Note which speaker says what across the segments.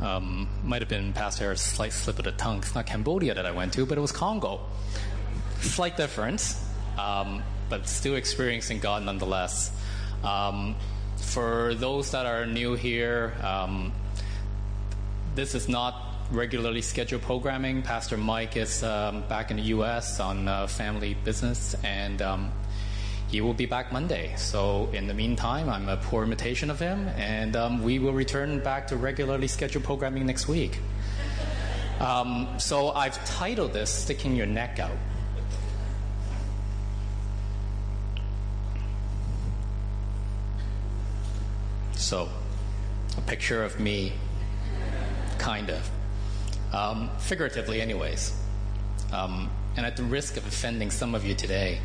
Speaker 1: Um, might have been Pastor Harris' slight slip of the tongue. It's not Cambodia that I went to, but it was Congo. Slight difference, um, but still experiencing God nonetheless. Um, for those that are new here, um, this is not regularly scheduled programming. Pastor Mike is um, back in the U.S. on uh, family business, and um, he will be back Monday. So, in the meantime, I'm a poor imitation of him, and um, we will return back to regularly scheduled programming next week. Um, so, I've titled this Sticking Your Neck Out. So, a picture of me, kind of. Um, figuratively, anyways. Um, and at the risk of offending some of you today,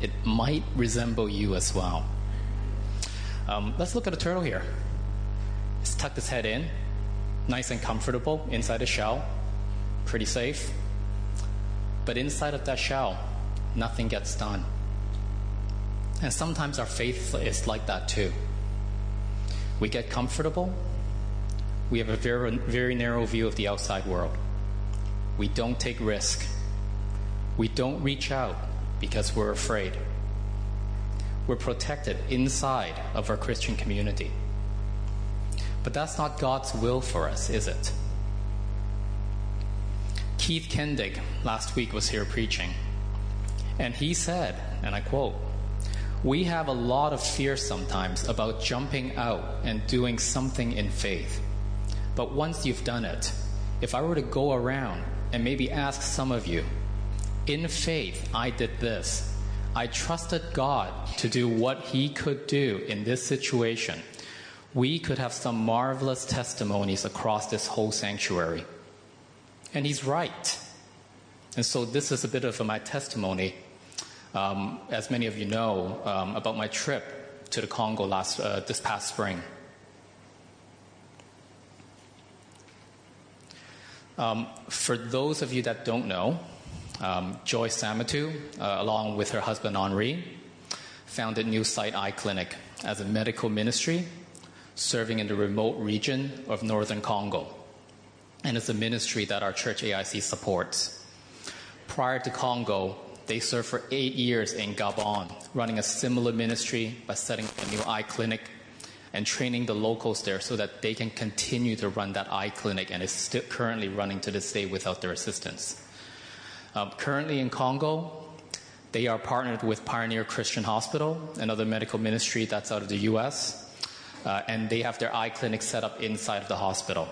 Speaker 1: it might resemble you as well. Um, let's look at a turtle here. It's tucked its head in, nice and comfortable inside a shell, pretty safe. But inside of that shell, nothing gets done. And sometimes our faith is like that too. We get comfortable, we have a very, very narrow view of the outside world. We don't take risk. We don't reach out because we're afraid. We're protected inside of our Christian community. But that's not God's will for us, is it? Keith Kendig last week was here preaching, and he said, and I quote, We have a lot of fear sometimes about jumping out and doing something in faith. But once you've done it, if I were to go around and maybe ask some of you, in faith, I did this. I trusted God to do what He could do in this situation. We could have some marvelous testimonies across this whole sanctuary. And He's right. And so, this is a bit of my testimony, um, as many of you know, um, about my trip to the Congo last, uh, this past spring. Um, for those of you that don't know, um, Joy Samatu, uh, along with her husband Henri, founded New Sight Eye Clinic as a medical ministry serving in the remote region of northern Congo. And it's a ministry that our church AIC supports. Prior to Congo, they served for eight years in Gabon, running a similar ministry by setting up a new eye clinic and training the locals there so that they can continue to run that eye clinic and is still currently running to this day without their assistance. Um, currently in Congo, they are partnered with Pioneer Christian Hospital, another medical ministry that's out of the US, uh, and they have their eye clinic set up inside of the hospital.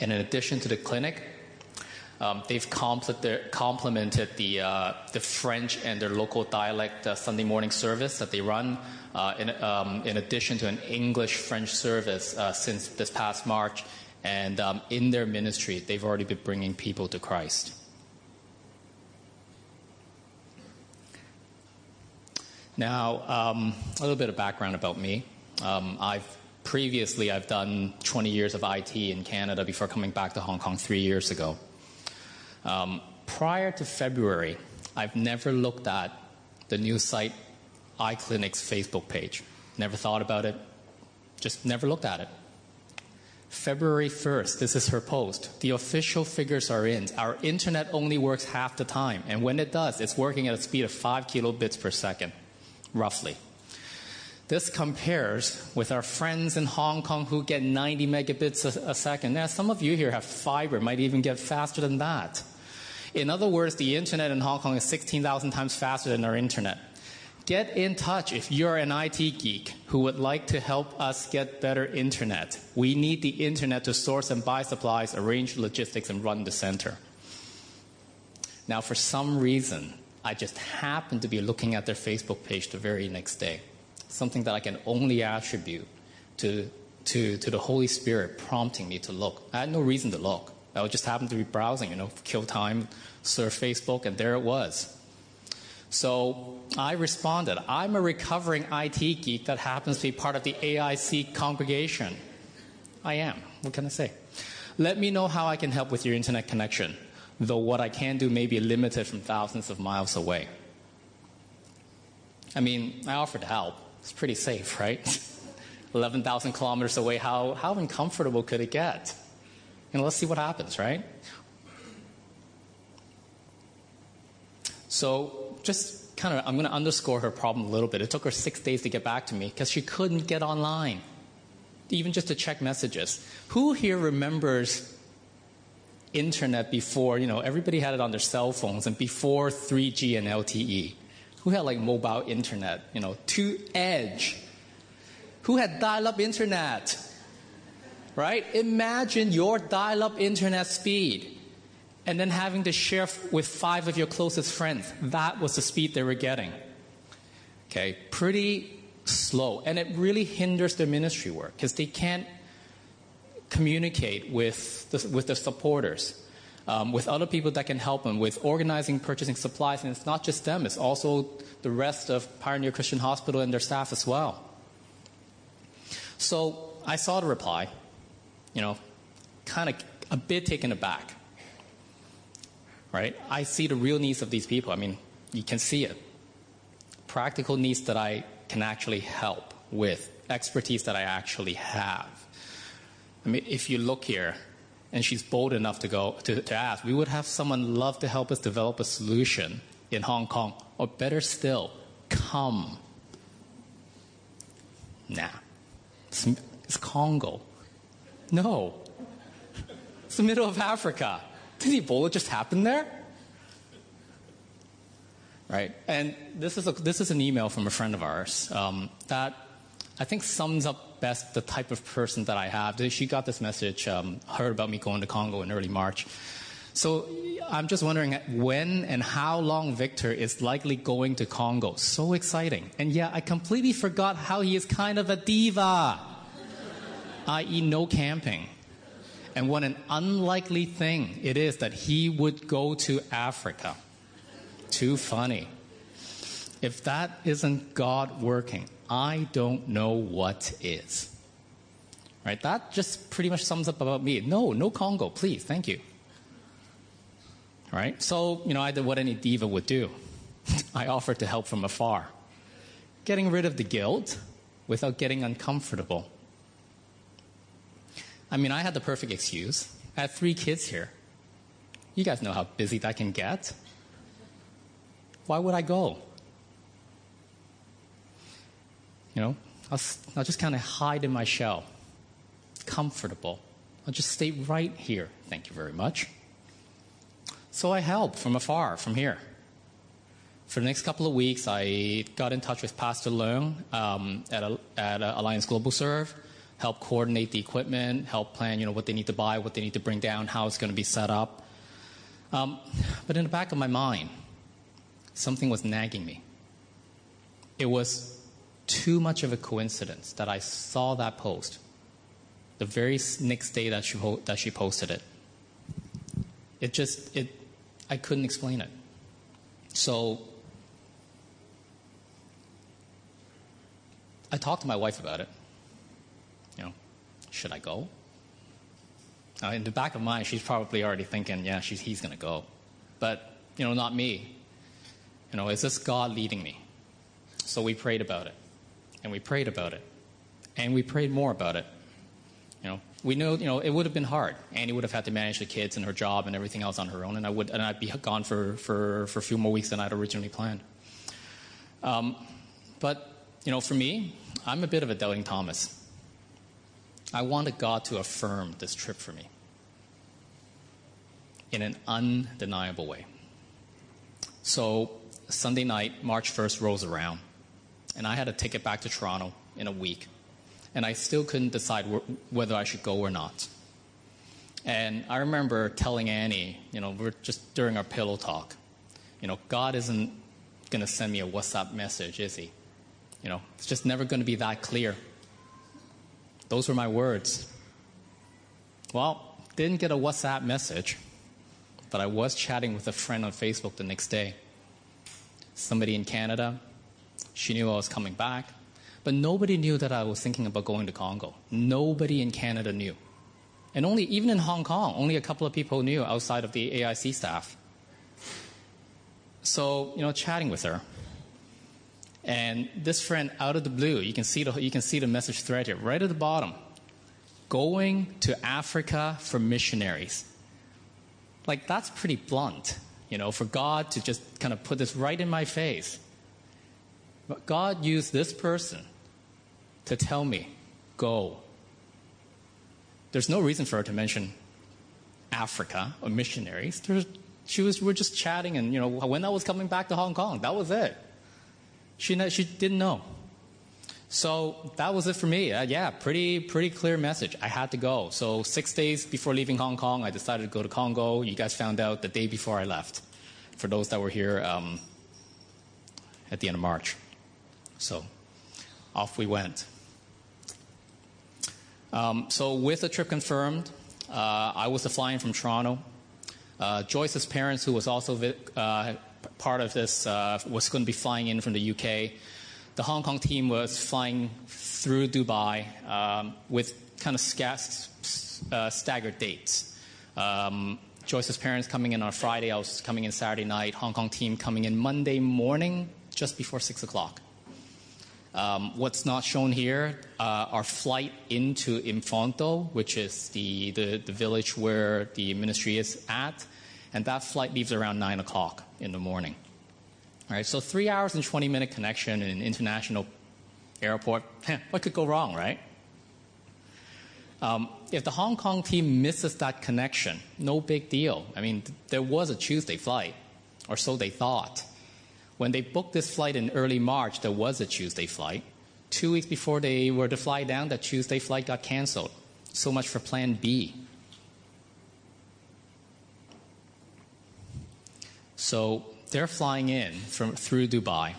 Speaker 1: And in addition to the clinic, um, they've complemented the, uh, the French and their local dialect uh, Sunday morning service that they run uh, in, um, in, addition to an English French service uh, since this past March. And um, in their ministry, they've already been bringing people to Christ. Now, um, a little bit of background about me. Um, I've previously I've done 20 years of IT in Canada before coming back to Hong Kong three years ago. Um, prior to February, I've never looked at the New Sight Eye Clinic's Facebook page. Never thought about it, just never looked at it. February 1st, this is her post. The official figures are in. Our internet only works half the time, and when it does, it's working at a speed of 5 kilobits per second, roughly. This compares with our friends in Hong Kong who get 90 megabits a, a second. Now, some of you here have fiber, might even get faster than that. In other words, the internet in Hong Kong is 16,000 times faster than our internet. Get in touch if you're an IT geek who would like to help us get better internet. We need the internet to source and buy supplies, arrange logistics, and run the center. Now, for some reason, I just happened to be looking at their Facebook page the very next day. Something that I can only attribute to, to, to the Holy Spirit prompting me to look. I had no reason to look. I just happened to be browsing, you know, kill time, surf Facebook, and there it was. So I responded, I'm a recovering IT geek that happens to be part of the AIC congregation. I am. What can I say? Let me know how I can help with your internet connection, though what I can do may be limited from thousands of miles away. I mean, I offered to help. It's pretty safe, right? 11,000 kilometers away. How, how uncomfortable could it get? And let's see what happens, right? So just kind of, I'm going to underscore her problem a little bit. It took her six days to get back to me because she couldn't get online, even just to check messages. Who here remembers internet before, you know, everybody had it on their cell phones and before 3G and LTE? Who had like mobile internet, you know, to edge? Who had dial up internet? Right? Imagine your dial up internet speed and then having to share with five of your closest friends. That was the speed they were getting. Okay, pretty slow. And it really hinders their ministry work because they can't communicate with the, with the supporters, um, with other people that can help them, with organizing, purchasing supplies. And it's not just them, it's also the rest of Pioneer Christian Hospital and their staff as well. So I saw the reply, you know, kind of a bit taken aback. Right? I see the real needs of these people. I mean, you can see it. Practical needs that I can actually help with, expertise that I actually have. I mean, if you look here, and she's bold enough to go to, to ask, we would have someone love to help us develop a solution in Hong Kong, or better still, come. Nah, it's, it's Congo. No, it's the middle of Africa. Did Ebola just happen there? Right, and this is a, this is an email from a friend of ours um, that I think sums up best the type of person that I have. She got this message, um, heard about me going to Congo in early March. So I'm just wondering when and how long Victor is likely going to Congo. So exciting. And yeah, I completely forgot how he is kind of a diva, i.e., no camping. And what an unlikely thing it is that he would go to Africa. Too funny. If that isn't God working, I don't know what is. Right? That just pretty much sums up about me. No, no Congo, please, thank you. Right? So, you know, I did what any diva would do. I offered to help from afar. Getting rid of the guilt without getting uncomfortable. I mean, I had the perfect excuse. I had three kids here. You guys know how busy that can get. Why would I go? You know, I'll, I'll just kind of hide in my shell. Comfortable. I'll just stay right here. Thank you very much. So I help from afar, from here. For the next couple of weeks, I got in touch with Pastor Leung um, at, a, at a Alliance Global Serve, help coordinate the equipment, help plan, you know, what they need to buy, what they need to bring down, how it's going to be set up. Um, but in the back of my mind, something was nagging me. It was too much of a coincidence that I saw that post the very next day that she, that she posted it. It just, it, I couldn't explain it. So I talked to my wife about it. You know, should I go? Uh, in the back of my mind, she's probably already thinking, yeah, he's going to go. But, you know, not me. You know, is this God leading me? So we prayed about it and we prayed about it, and we prayed more about it. You know, we know, you know, it would have been hard. Annie would have had to manage the kids and her job and everything else on her own, and I would, and I'd be gone for, for, for a few more weeks than I'd originally planned. Um, but, you know, for me, I'm a bit of a doubting Thomas. I wanted God to affirm this trip for me in an undeniable way. So, Sunday night, March 1st rolls around and I had a ticket back to Toronto in a week. And I still couldn't decide wh- whether I should go or not. And I remember telling Annie, you know, we're just during our pillow talk, you know, God isn't going to send me a WhatsApp message, is He? You know, it's just never going to be that clear. Those were my words. Well, didn't get a WhatsApp message, but I was chatting with a friend on Facebook the next day. Somebody in Canada, she knew I was coming back. But nobody knew that I was thinking about going to Congo. Nobody in Canada knew. And only, even in Hong Kong, only a couple of people knew outside of the AIC staff. So, you know, chatting with her. And this friend, out of the blue, you can see the, you can see the message thread here, right at the bottom. going to Africa for missionaries. Like, that's pretty blunt, you know, for God to just kind of put this right in my face. But God used this person to tell me, go. There's no reason for her to mention Africa or missionaries. There's, she was, we are just chatting, and, you know, when I was coming back to Hong Kong, that was it. She, she didn't know. So that was it for me. Uh, yeah, pretty pretty clear message. I had to go. So six days before leaving Hong Kong, I decided to go to Congo. You guys found out the day before I left. For those that were here um, at the end of March, so off we went. Um, so with the trip confirmed, uh, I was flying from Toronto. Uh, Joyce's parents, who was also vi- uh, part of this, uh, was going to be flying in from the UK the Hong Kong team was flying through Dubai um, with kind of uh, staggered dates. Um, Joyce's parents coming in on Friday, I was coming in Saturday night, Hong Kong team coming in Monday morning, just before 6 o'clock. Um, what's not shown here, uh, our flight into Impfondo, which is the, the, the, village where the ministry is at, and that flight leaves around 9 o'clock in the morning. All right, so three hours and 20 minute connection in an international airport, what could go wrong, right? Um, if the Hong Kong team misses that connection, no big deal. I mean, there was a Tuesday flight, or so they thought. When they booked this flight in early March, there was a Tuesday flight. Two weeks before they were to fly down, that Tuesday flight got canceled. So much for Plan B. So they're flying in from through Dubai,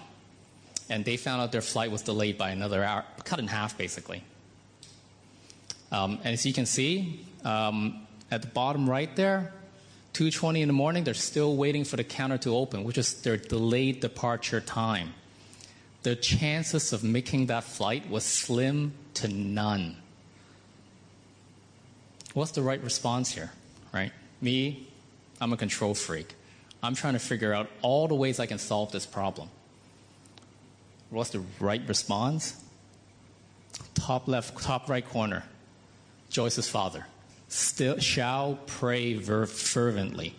Speaker 1: and they found out their flight was delayed by another hour, cut in half basically. Um, and as you can see, um, at the bottom right there, 2:20 in the morning, they're still waiting for the counter to open, which is their delayed departure time. The chances of making that flight was slim to none. What's the right response here, right? Me, I'm a control freak. I'm trying to figure out all the ways I can solve this problem. What's the right response? Top left, top right corner. Joyce's father. Still shall pray ver- fervently.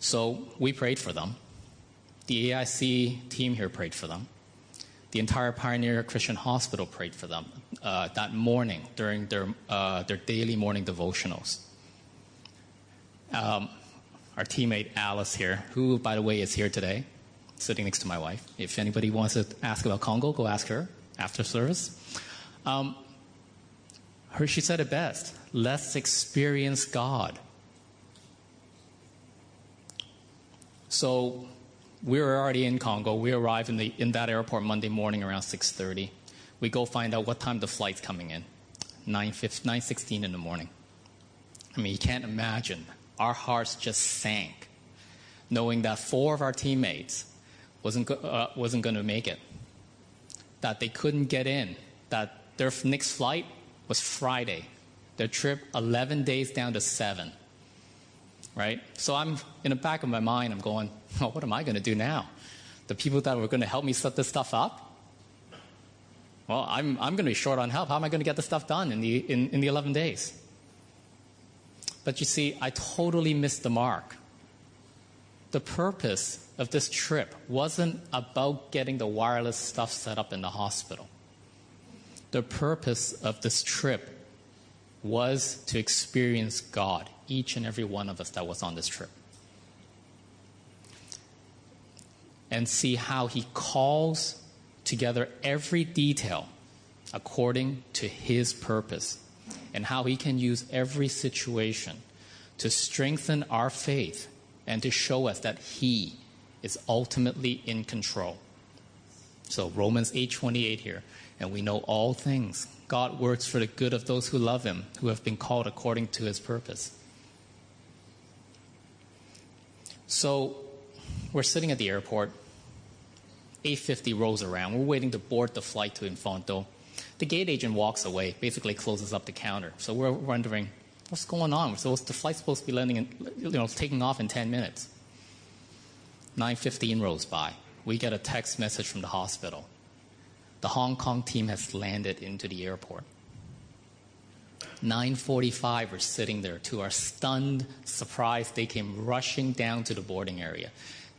Speaker 1: So we prayed for them. The AIC team here prayed for them. The entire Pioneer Christian Hospital prayed for them uh, that morning during their, uh, their daily morning devotionals. Um, our teammate Alice here, who, by the way, is here today, sitting next to my wife. If anybody wants to ask about Congo, go ask her after service. Um, her, she said it best let's experience God. So we were already in Congo. We arrived in, the, in that airport Monday morning around 6.30. We go find out what time the flight's coming in, 9.16 in the morning. I mean, you can't imagine our hearts just sank, knowing that four of our teammates wasn't, uh, wasn't going to make it, that they couldn't get in, that their next flight was Friday, their trip 11 days down to seven. Right? So I'm in the back of my mind, I'm going, what am I going to do now? The people that were going to help me set this stuff up? Well, I'm, I'm going to be short on help. How am I going to get this stuff done in the, in, in the 11 days? But you see, I totally missed the mark. The purpose of this trip wasn't about getting the wireless stuff set up in the hospital. The purpose of this trip was to experience God, each and every one of us that was on this trip. And see how He calls together every detail according to His purpose and how He can use every situation to strengthen our faith and to show us that He is ultimately in control. So Romans 8:28 here, and we know all things. God works for the good of those who love him, who have been called according to his purpose. So we're sitting at the airport. 850 rolls around. We're waiting to board the flight to Impfondo. The gate agent walks away, basically closes up the counter. So we're wondering, what's going on? So the flight's supposed to be landing, in, you know, taking off in 10 minutes. 9:15 rolls by. We get a text message from the hospital. The Hong Kong team has landed into the airport. 9:45 we're sitting there to our stunned surprise they came rushing down to the boarding area.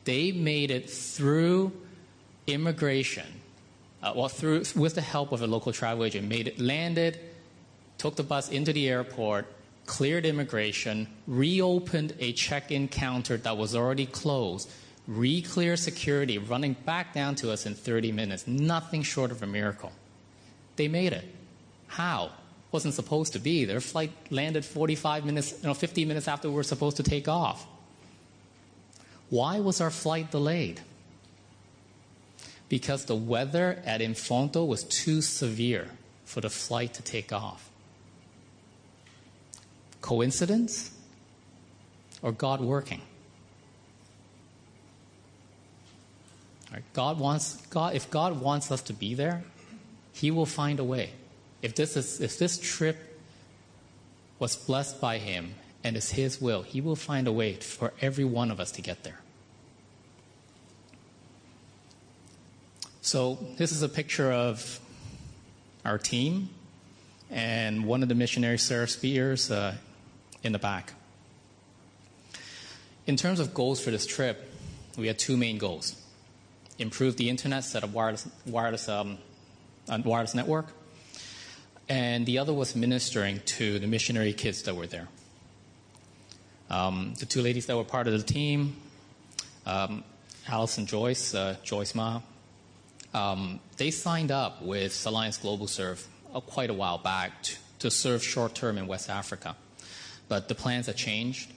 Speaker 1: They made it through immigration, uh, well through with the help of a local travel agent, made it landed, took the bus into the airport, cleared immigration, reopened a check-in counter that was already closed, re-clear security, running back down to us in 30 minutes. Nothing short of a miracle. They made it. How? Wasn't supposed to be. Their flight landed 45 minutes, you know, 50 minutes after we were supposed to take off. Why was our flight delayed? Because the weather at Impfondo was too severe for the flight to take off. Coincidence? Or God working? Right? God wants God if God wants us to be there, he will find a way. If this is if this trip was blessed by him and is his will, he will find a way for every one of us to get there. So, this is a picture of our team and one of the missionaries, Sarah Spears, uh, in the back. In terms of goals for this trip, we had two main goals improve the internet, set up wireless, wireless, um, wireless network, and the other was ministering to the missionary kids that were there. Um, the two ladies that were part of the team, um, Alice and Joyce, uh, Joyce Ma, um, they signed up with Alliance Global Serve uh, quite a while back to, to serve short term in West Africa. But the plans had changed,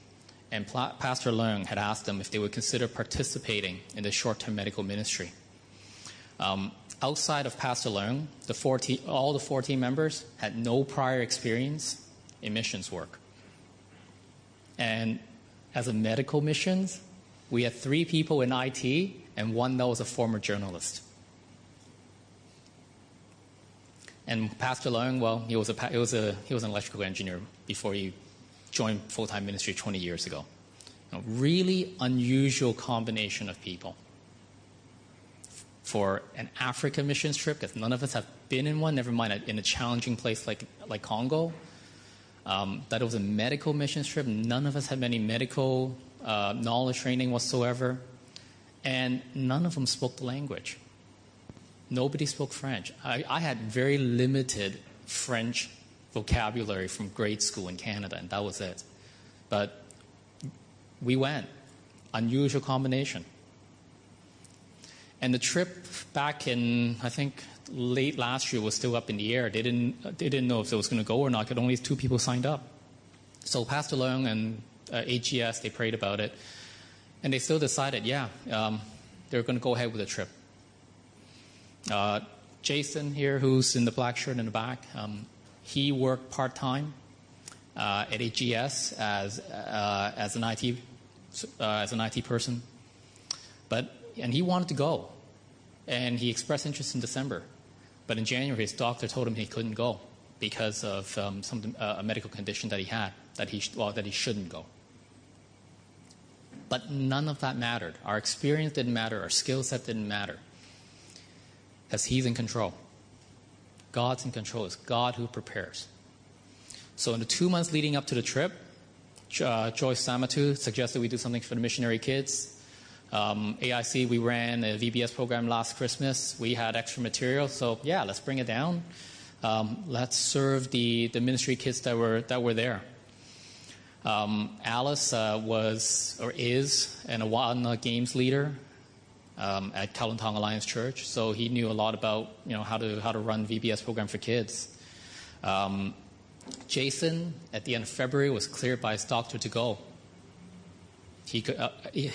Speaker 1: and Pastor Leung had asked them if they would consider participating in the short term medical ministry. Um, outside of Pastor Leung, the 14, all the 14 members had no prior experience in missions work. And as a medical missions, we had three people in IT and one that was a former journalist. And Pastor Leung, well, he was, a, he, was a, he was an electrical engineer before he joined full time ministry 20 years ago. A really unusual combination of people. For an Africa missions trip, because none of us have been in one, never mind in a challenging place like, like Congo, um, that it was a medical missions trip. None of us had any medical uh, knowledge training whatsoever, and none of them spoke the language. Nobody spoke French. I, I had very limited French vocabulary from grade school in Canada, and that was it. But we went. Unusual combination. And the trip back in, I think, late last year was still up in the air. They didn't, they didn't know if it was going to go or not because only two people signed up. So Pastor Leung and uh, AGS, they prayed about it. And they still decided, yeah, um, they're going to go ahead with the trip. Uh, Jason here, who's in the black shirt in the back, um, he worked part time uh, at AGS as uh, as an IT uh, as an IT person, but and he wanted to go, and he expressed interest in December, but in January his doctor told him he couldn't go because of um, some uh, a medical condition that he had that he well that he shouldn't go. But none of that mattered. Our experience didn't matter. Our skill set didn't matter. As He's in control. God's in control. It's God who prepares. So in the two months leading up to the trip, uh, Joyce Samatu suggested we do something for the missionary kids. Um, AIC, we ran a VBS program last Christmas. We had extra material, so yeah, let's bring it down. Um, let's serve the, the ministry kids that were that were there. Um, Alice uh, was or is an Awana Games leader um, at Kowloon Alliance Church, so he knew a lot about you know how to how to run VBS program for kids. Um, Jason, at the end of February, was cleared by his doctor to go. He could, uh,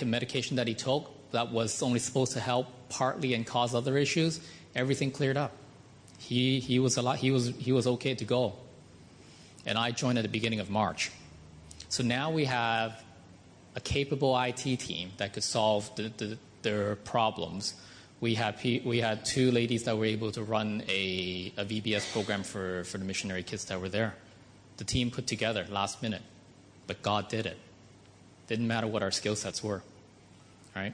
Speaker 1: medication that he took that was only supposed to help partly and cause other issues. Everything cleared up. He he was a lot. He was he was okay to go. And I joined at the beginning of March. So now we have a capable IT team that could solve the, the, their problems. We had, we had two ladies that were able to run a, a VBS program for, for the missionary kids that were there. The team put together last minute, but God did it. Didn't matter what our skill sets were. Right?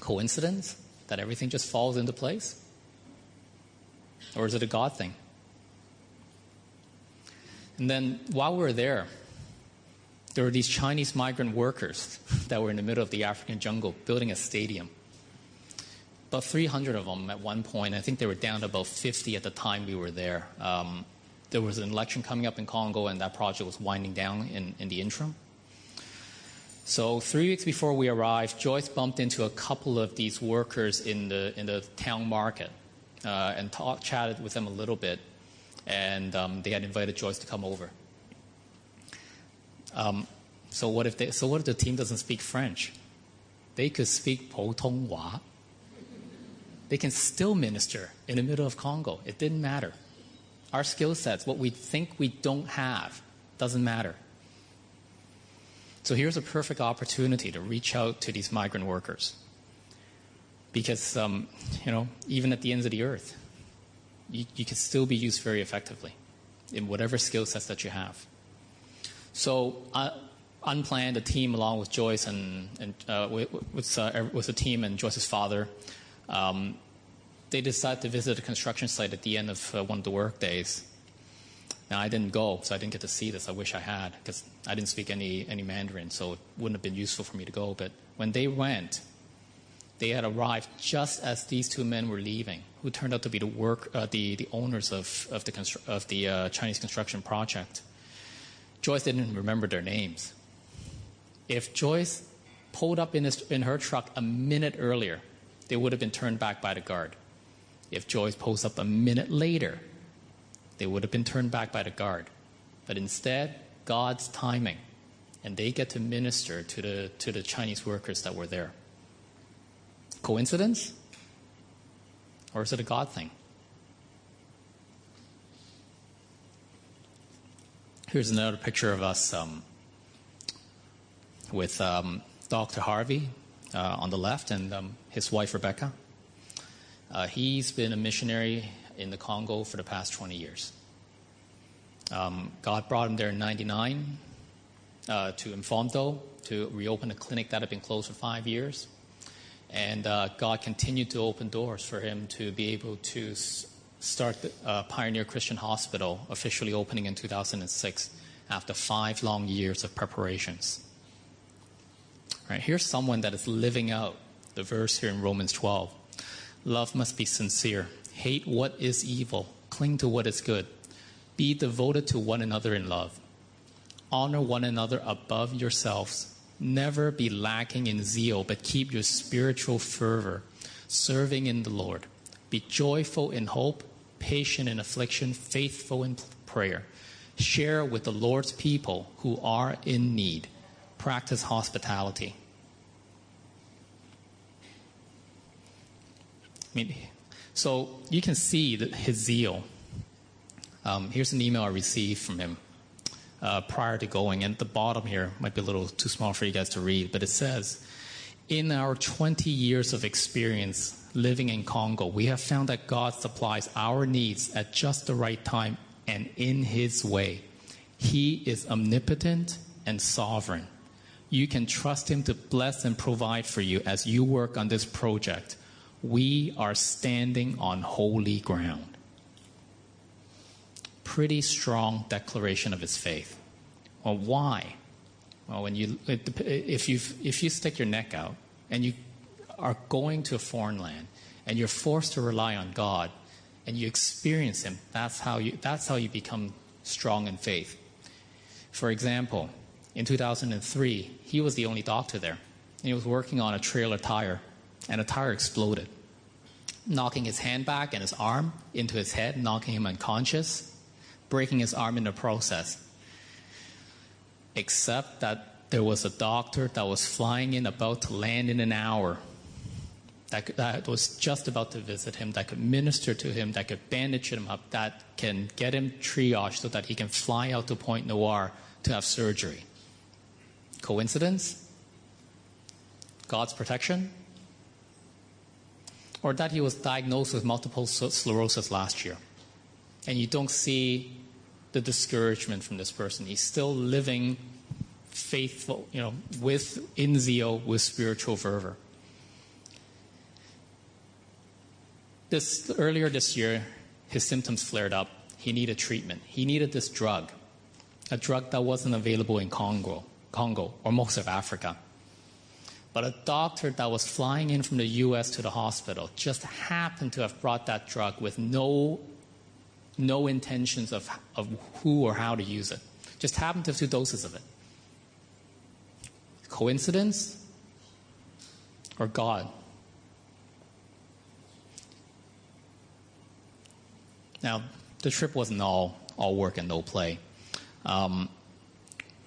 Speaker 1: Coincidence that everything just falls into place? Or is it a God thing? And then while we were there, there were these Chinese migrant workers that were in the middle of the African jungle building a stadium. About 300 of them at one point. I think they were down to about 50 at the time we were there. Um, there was an election coming up in Congo, and that project was winding down in, in the interim. So three weeks before we arrived, Joyce bumped into a couple of these workers in the in the town market uh, and talk, chatted with them a little bit, and um, they had invited Joyce to come over. Um, so what if they, so what if the team doesn't speak French? They could speak Putonghua. They can still minister in the middle of Congo. It didn't matter. Our skill sets, what we think we don't have, doesn't matter. So here's a perfect opportunity to reach out to these migrant workers. Because, um, you know, even at the ends of the earth, you, you can still be used very effectively in whatever skill sets that you have. So, uh, unplanned, the team, along with Joyce and, and uh, with, uh, with the team and Joyce's father, um, they decided to visit a construction site at the end of uh, one of the work days. Now, I didn't go, so I didn't get to see this. I wish I had, because I didn't speak any, any Mandarin, so it wouldn't have been useful for me to go. But when they went, they had arrived just as these two men were leaving, who turned out to be the, work, uh, the, the owners of, of the, of the uh, Chinese construction project. Joyce didn't remember their names. If Joyce pulled up in, his, in her truck a minute earlier, they would have been turned back by the guard. If Joyce pulls up a minute later, they would have been turned back by the guard. But instead, God's timing, and they get to minister to the, to the Chinese workers that were there. Coincidence? Or is it a God thing? Here's another picture of us um, with um, Dr. Harvey uh, on the left and um, his wife Rebecca. Uh, he's been a missionary in the Congo for the past 20 years. Um, God brought him there in 99 uh, to Impfondo to reopen a clinic that had been closed for five years. And uh, God continued to open doors for him to be able to start the uh, Pioneer Christian Hospital, officially opening in 2006 after five long years of preparations. Right, here's someone that is living out the verse here in Romans 12. Love must be sincere. Hate what is evil. Cling to what is good. Be devoted to one another in love. Honor one another above yourselves. Never be lacking in zeal, but keep your spiritual fervor, serving in the Lord. Be joyful in hope, patient in affliction, faithful in prayer. Share with the Lord's people who are in need. Practice hospitality. I mean, so you can see that his zeal. Um, here's an email I received from him uh, prior to going, and at the bottom here might be a little too small for you guys to read, but it says, "In our 20 years of experience living in Congo, we have found that God supplies our needs at just the right time and in His way. He is omnipotent and sovereign. You can trust Him to bless and provide for you as you work on this project." we are standing on holy ground. Pretty strong declaration of his faith. Well, why? Well, when you, if, you if you stick your neck out and you are going to a foreign land and you're forced to rely on God and you experience Him, that's how you, that's how you become strong in faith. For example, in 2003, he was the only doctor there. He was working on a trailer tire and a tire exploded, knocking his hand back and his arm into his head, knocking him unconscious, breaking his arm in the process. Except that there was a doctor that was flying in about to land in an hour that, that was just about to visit him, that could minister to him, that could bandage him up, that can get him triaged so that he can fly out to Pointe-Noire to have surgery. Coincidence? God's protection? or that he was diagnosed with multiple sclerosis last year. And you don't see the discouragement from this person. He's still living faithful, you know, with in zeal, with spiritual fervor. This earlier this year, his symptoms flared up. He needed treatment. He needed this drug, a drug that wasn't available in Congo, Congo or most of Africa. But a doctor that was flying in from the US to the hospital just happened to have brought that drug with no, no intentions of, of who or how to use it. Just happened to have two doses of it. Coincidence or God? Now, the trip wasn't all, all work and no play. Um,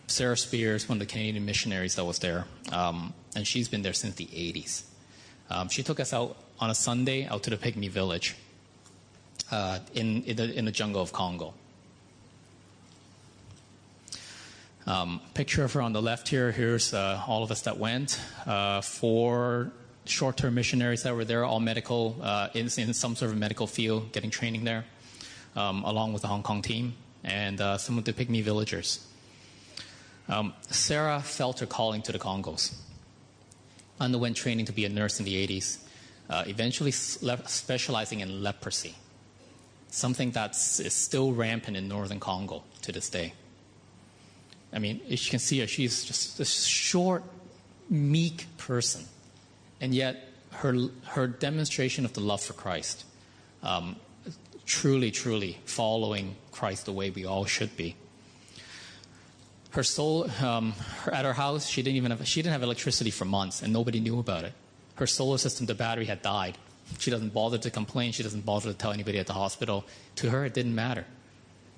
Speaker 1: Sarah Spears, one of the Canadian missionaries that was there, um, and she's been there since the 80s. Um, she took us out on a Sunday out to the Pygmy village uh, in, in the, in, the, jungle of Congo. Um, picture of her on the left here. Here's uh, all of us that went. Uh, four short-term missionaries that were there, all medical, uh, in, in, some sort of medical field, getting training there, um, along with the Hong Kong team, and uh, some of the Pygmy villagers. Um, Sarah felt her calling to the Congos, underwent training to be a nurse in the 80s, uh, eventually specializing in leprosy, something that is still rampant in northern Congo to this day. I mean, as you can see her, she's just a short, meek person. And yet, her, her demonstration of the love for Christ, um, truly, truly following Christ the way we all should be. Her soul um, her, at her house she didn't even have she didn't have electricity for months and nobody knew about it. Her solar system the battery had died. She doesn't bother to complain. She doesn't bother to tell anybody at the hospital. To her it didn't matter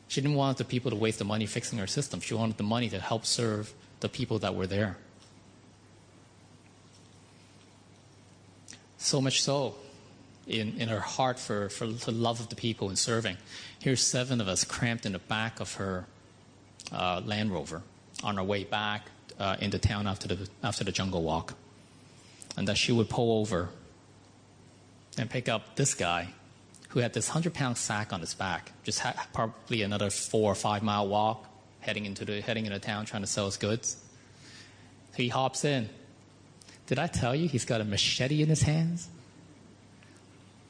Speaker 1: she didn't want the people to waste the money fixing her system. She wanted the money to help serve the people that were there. So much so in, in her heart for, for the love of the people and serving. Here's seven of us cramped in the back of her uh, Land Rover on our way back uh, into town after the, after the jungle walk. And that she would pull over and pick up this guy who had this 100 pound sack on his back, just ha- probably another four or five mile walk heading into, the, heading into town trying to sell his goods. He hops in. Did I tell you he's got a machete in his hands?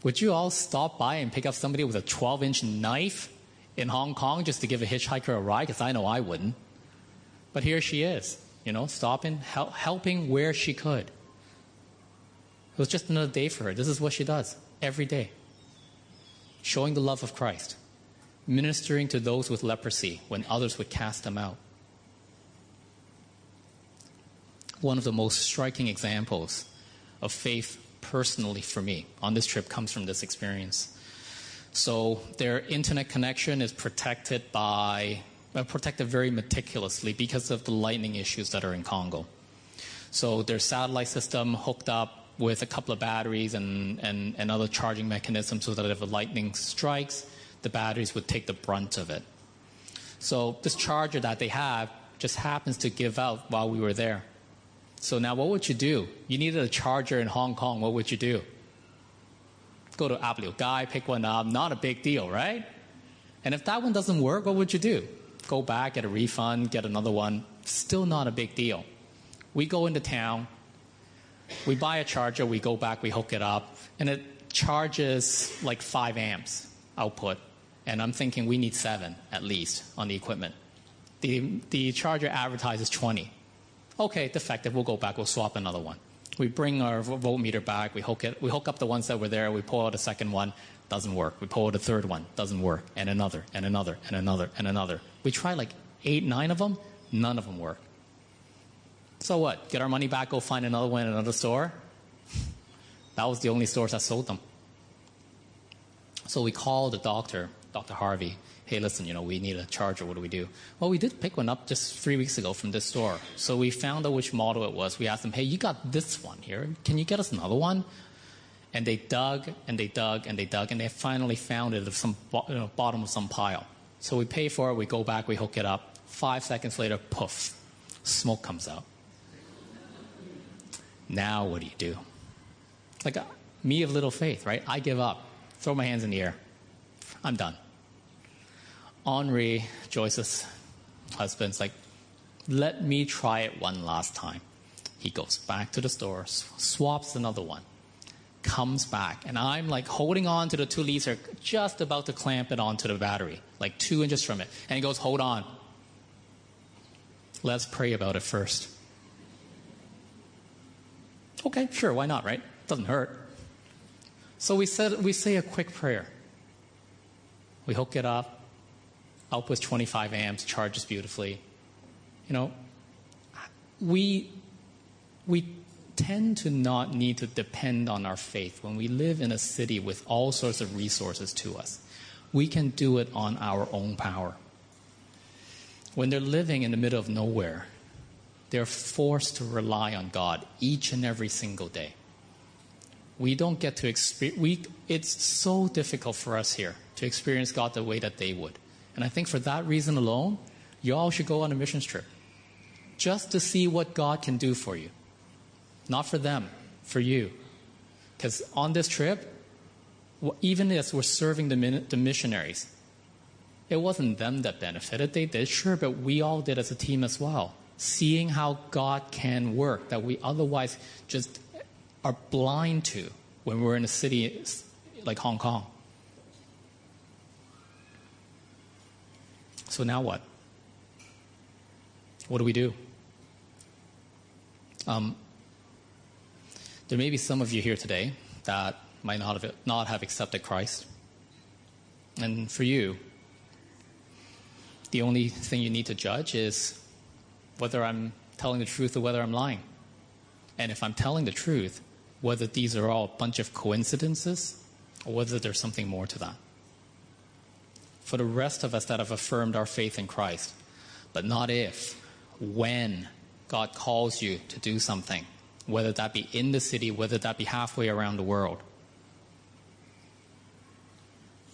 Speaker 1: Would you all stop by and pick up somebody with a 12 inch knife in Hong Kong just to give a hitchhiker a ride, because I know I wouldn't. But here she is, you know, stopping, hel- helping where she could. It was just another day for her. This is what she does every day showing the love of Christ, ministering to those with leprosy when others would cast them out. One of the most striking examples of faith personally for me on this trip comes from this experience. So their internet connection is protected by uh, protected very meticulously because of the lightning issues that are in Congo. So their satellite system hooked up with a couple of batteries and, and, and other charging mechanisms so that if a lightning strikes, the batteries would take the brunt of it. So this charger that they have just happens to give out while we were there. So now what would you do? You needed a charger in Hong Kong, what would you do? go to Apple Guy, pick one up, not a big deal, right? And if that one doesn't work, what would you do? Go back, get a refund, get another one. Still not a big deal. We go into town, we buy a charger, we go back, we hook it up, and it charges like five amps output. And I'm thinking we need seven at least on the equipment. The, the charger advertises 20. Okay, defective, we'll go back, we'll swap another one. We bring our voltmeter back. We hook it. We hook up the ones that were there. We pull out a second one. Doesn't work. We pull out a third one. Doesn't work. And another. And another. And another. And another. We try like eight, nine of them. None of them work. So what? Get our money back. Go find another one in another store. That was the only stores that sold them. So we called the doctor, Dr. Harvey, hey, listen, you know, we need a charger. What do we do? Well, we did pick one up just three weeks ago from this store. So we found out which model it was. We asked them, hey, you got this one here. Can you get us another one? And they dug and they dug and they dug and they finally found it at some you know, bottom of some pile. So we pay for it. We go back. We hook it up. Five seconds later, poof, smoke comes out. Now what do you do? Like uh, me of little faith, right? I give up. Throw my hands in the air. I'm done. Henri, Joyce's husband's like, let me try it one last time. He goes back to the store, swaps another one. comes back, and I'm like holding on to the two leads, are just about to clamp it onto the battery, like two inches from it. And he goes, Hold on. Let's pray about it first. Okay, sure, why not, right? Doesn't hurt. So we said we say a quick prayer. We hook it up, outputs 25 amps, charges beautifully. You know, we we tend to not need to depend on our faith when we live in a city with all sorts of resources to us. We can do it on our own power. When they're living in the middle of nowhere, they're forced to rely on God each and every single day. We don't get to experience, it's so difficult for us here to experience God the way that they would. And I think for that reason alone, you all should go on a missions trip just to see what God can do for you. Not for them, for you. Because on this trip, even as we're serving the missionaries, it wasn't them that benefited. They did, sure, but we all did as a team as well. Seeing how God can work that we otherwise just are blind to when we're in a city like Hong Kong. So now what? What do we do? Um, there may be some of you here today that might not have, not have accepted Christ. And for you, the only thing you need to judge is whether I'm telling the truth or whether I'm lying. And if I'm telling the truth, whether these are all a bunch of coincidences or whether there's something more to that. For the rest of us that have affirmed our faith in Christ, but not if, when God calls you to do something, whether that be in the city, whether that be halfway around the world.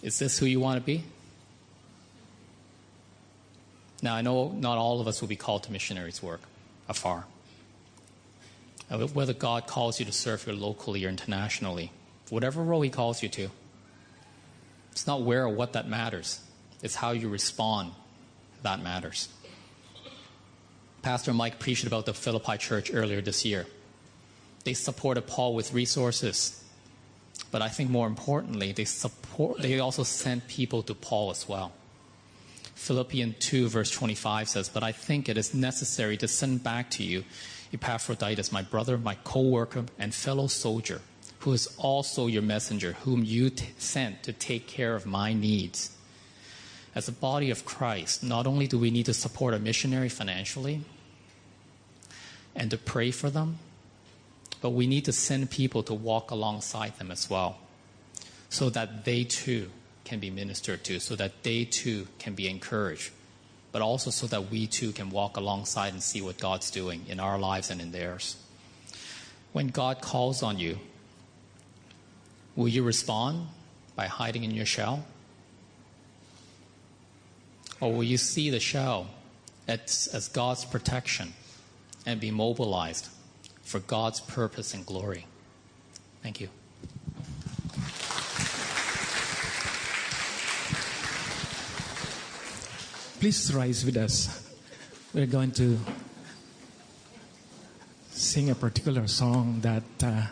Speaker 1: Is this who you want to be? Now, I know not all of us will be called to missionaries' work afar. Uh, whether God calls you to serve here locally or internationally, whatever role He calls you to, it's not where or what that matters, it's how you respond that matters. Pastor Mike preached about the Philippi church earlier this year. They supported Paul with resources, but I think more importantly, they, support, they also sent people to Paul as well. Philippians 2, verse 25 says, But I think it is necessary to send back to you Epaphroditus, my brother, my co worker, and fellow soldier, who is also your messenger, whom you t- sent to take care of my needs. As a body of Christ, not only do we need to support a missionary financially and to pray for them, but we need to send people to walk alongside them as well, so that they too can be ministered to, so that they too can be encouraged, but also so that we too can walk alongside and see what God's doing in our lives and in theirs. When God calls on you, will you respond by hiding in your shell? Or will you see the shell as, as God's protection and be mobilized for God's purpose and glory? Thank you.
Speaker 2: Please rise with us. We're going to sing a particular song that uh,